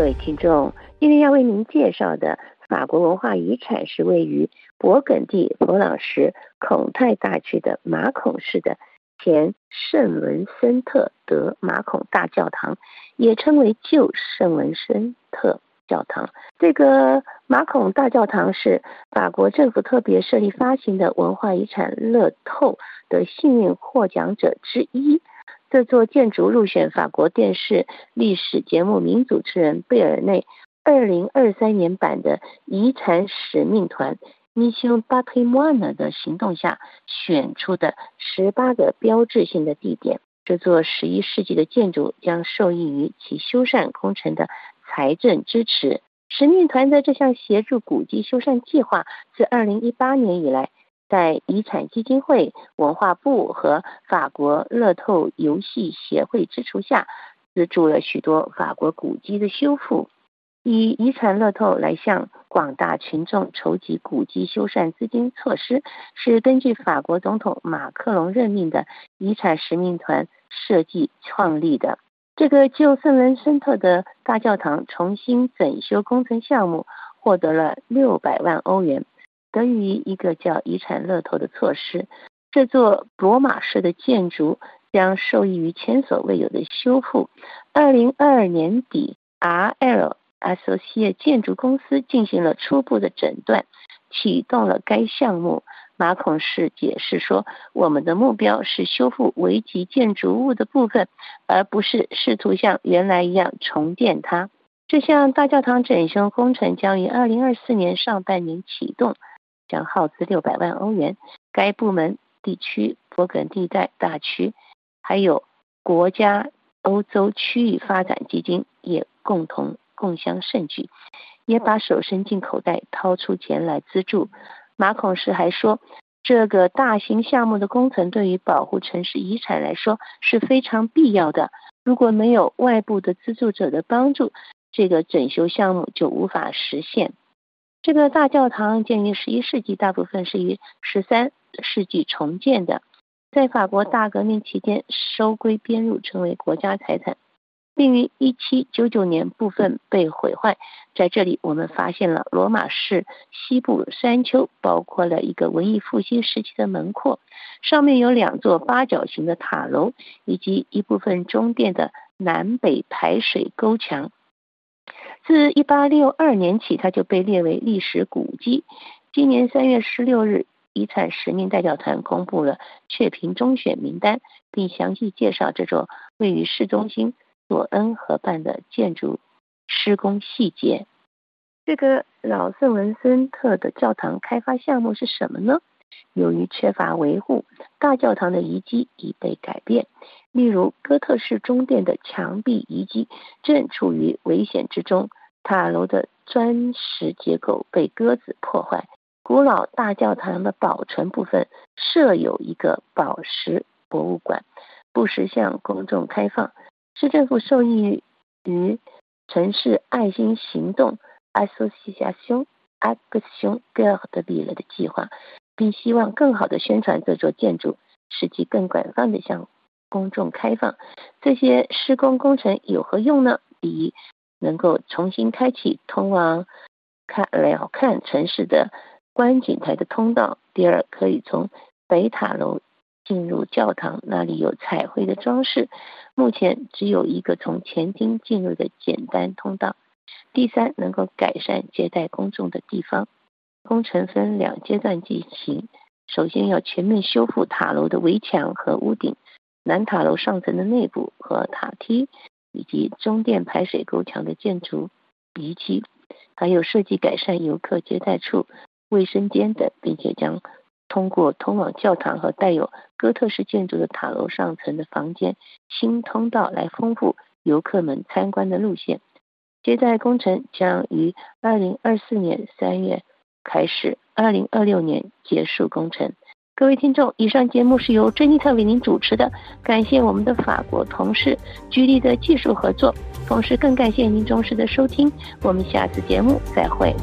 各位听众，今天要为您介绍的法国文化遗产是位于勃艮第弗朗什孔泰大区的马孔市的前圣文森特德马孔大教堂，也称为旧圣文森特教堂。这个马孔大教堂是法国政府特别设立发行的文化遗产乐透的幸运获奖者之一。这座建筑入选法国电视历史节目名主持人贝尔内二零二三年版的遗产使命团 Mission Patrimoine 的行动下选出的十八个标志性的地点。这座十一世纪的建筑将受益于其修缮工程的财政支持。使命团的这项协助古迹修缮计划自二零一八年以来。在遗产基金会、文化部和法国乐透游戏协会支持下，资助了许多法国古迹的修复。以遗产乐透来向广大群众筹集古迹修缮资金措施，是根据法国总统马克龙任命的遗产使命团设计创立的。这个旧圣文森特的大教堂重新整修工程项目获得了六百万欧元。得益于一个叫“遗产乐透”的措施，这座罗马式的建筑将受益于前所未有的修复。二零二二年底，RL Associés 建筑公司进行了初步的诊断，启动了该项目。马孔市解释说：“我们的目标是修复危及建筑物的部分，而不是试图像原来一样重建它。”这项大教堂整修工程将于二零二四年上半年启动。将耗资六百万欧元，该部门地区勃艮地带大区，还有国家欧洲区域发展基金也共同共襄盛举，也把手伸进口袋掏出钱来资助。马孔市还说，这个大型项目的工程对于保护城市遗产来说是非常必要的。如果没有外部的资助者的帮助，这个整修项目就无法实现。这个大教堂建于十一世纪，大部分是于十三世纪重建的。在法国大革命期间收归编入，成为国家财产，并于一七九九年部分被毁坏。在这里，我们发现了罗马式西部山丘，包括了一个文艺复兴时期的门廓，上面有两座八角形的塔楼，以及一部分中殿的南北排水沟墙。自一八六二年起，它就被列为历史古迹。今年三月十六日，遗产使命代表团公布了确评中选名单，并详细介绍这座位于市中心索恩河畔的建筑施工细节。这个老圣文森特的教堂开发项目是什么呢？由于缺乏维护，大教堂的遗迹已被改变。例如，哥特式中殿的墙壁遗迹正处于危险之中，塔楼的砖石结构被鸽子破坏。古老大教堂的保存部分设有一个宝石博物馆，不时向公众开放。市政府受益于城市爱心行动 Association Action Cœur de Ville 的计划。并希望更好地宣传这座建筑，使其更广泛地向公众开放。这些施工工程有何用呢？第一，能够重新开启通往看了看城市的观景台的通道；第二，可以从北塔楼进入教堂，那里有彩绘的装饰。目前只有一个从前厅进入的简单通道；第三，能够改善接待公众的地方。工程分两阶段进行，首先要全面修复塔楼的围墙和屋顶，南塔楼上层的内部和塔梯，以及中殿排水沟墙的建筑遗迹，还有设计改善游客接待处、卫生间等，并且将通过通往教堂和带有哥特式建筑的塔楼上层的房间新通道来丰富游客们参观的路线。接待工程将于二零二四年三月。开始，二零二六年结束工程。各位听众，以上节目是由珍妮特为您主持的，感谢我们的法国同事居里的技术合作，同时更感谢您忠实的收听。我们下次节目再会。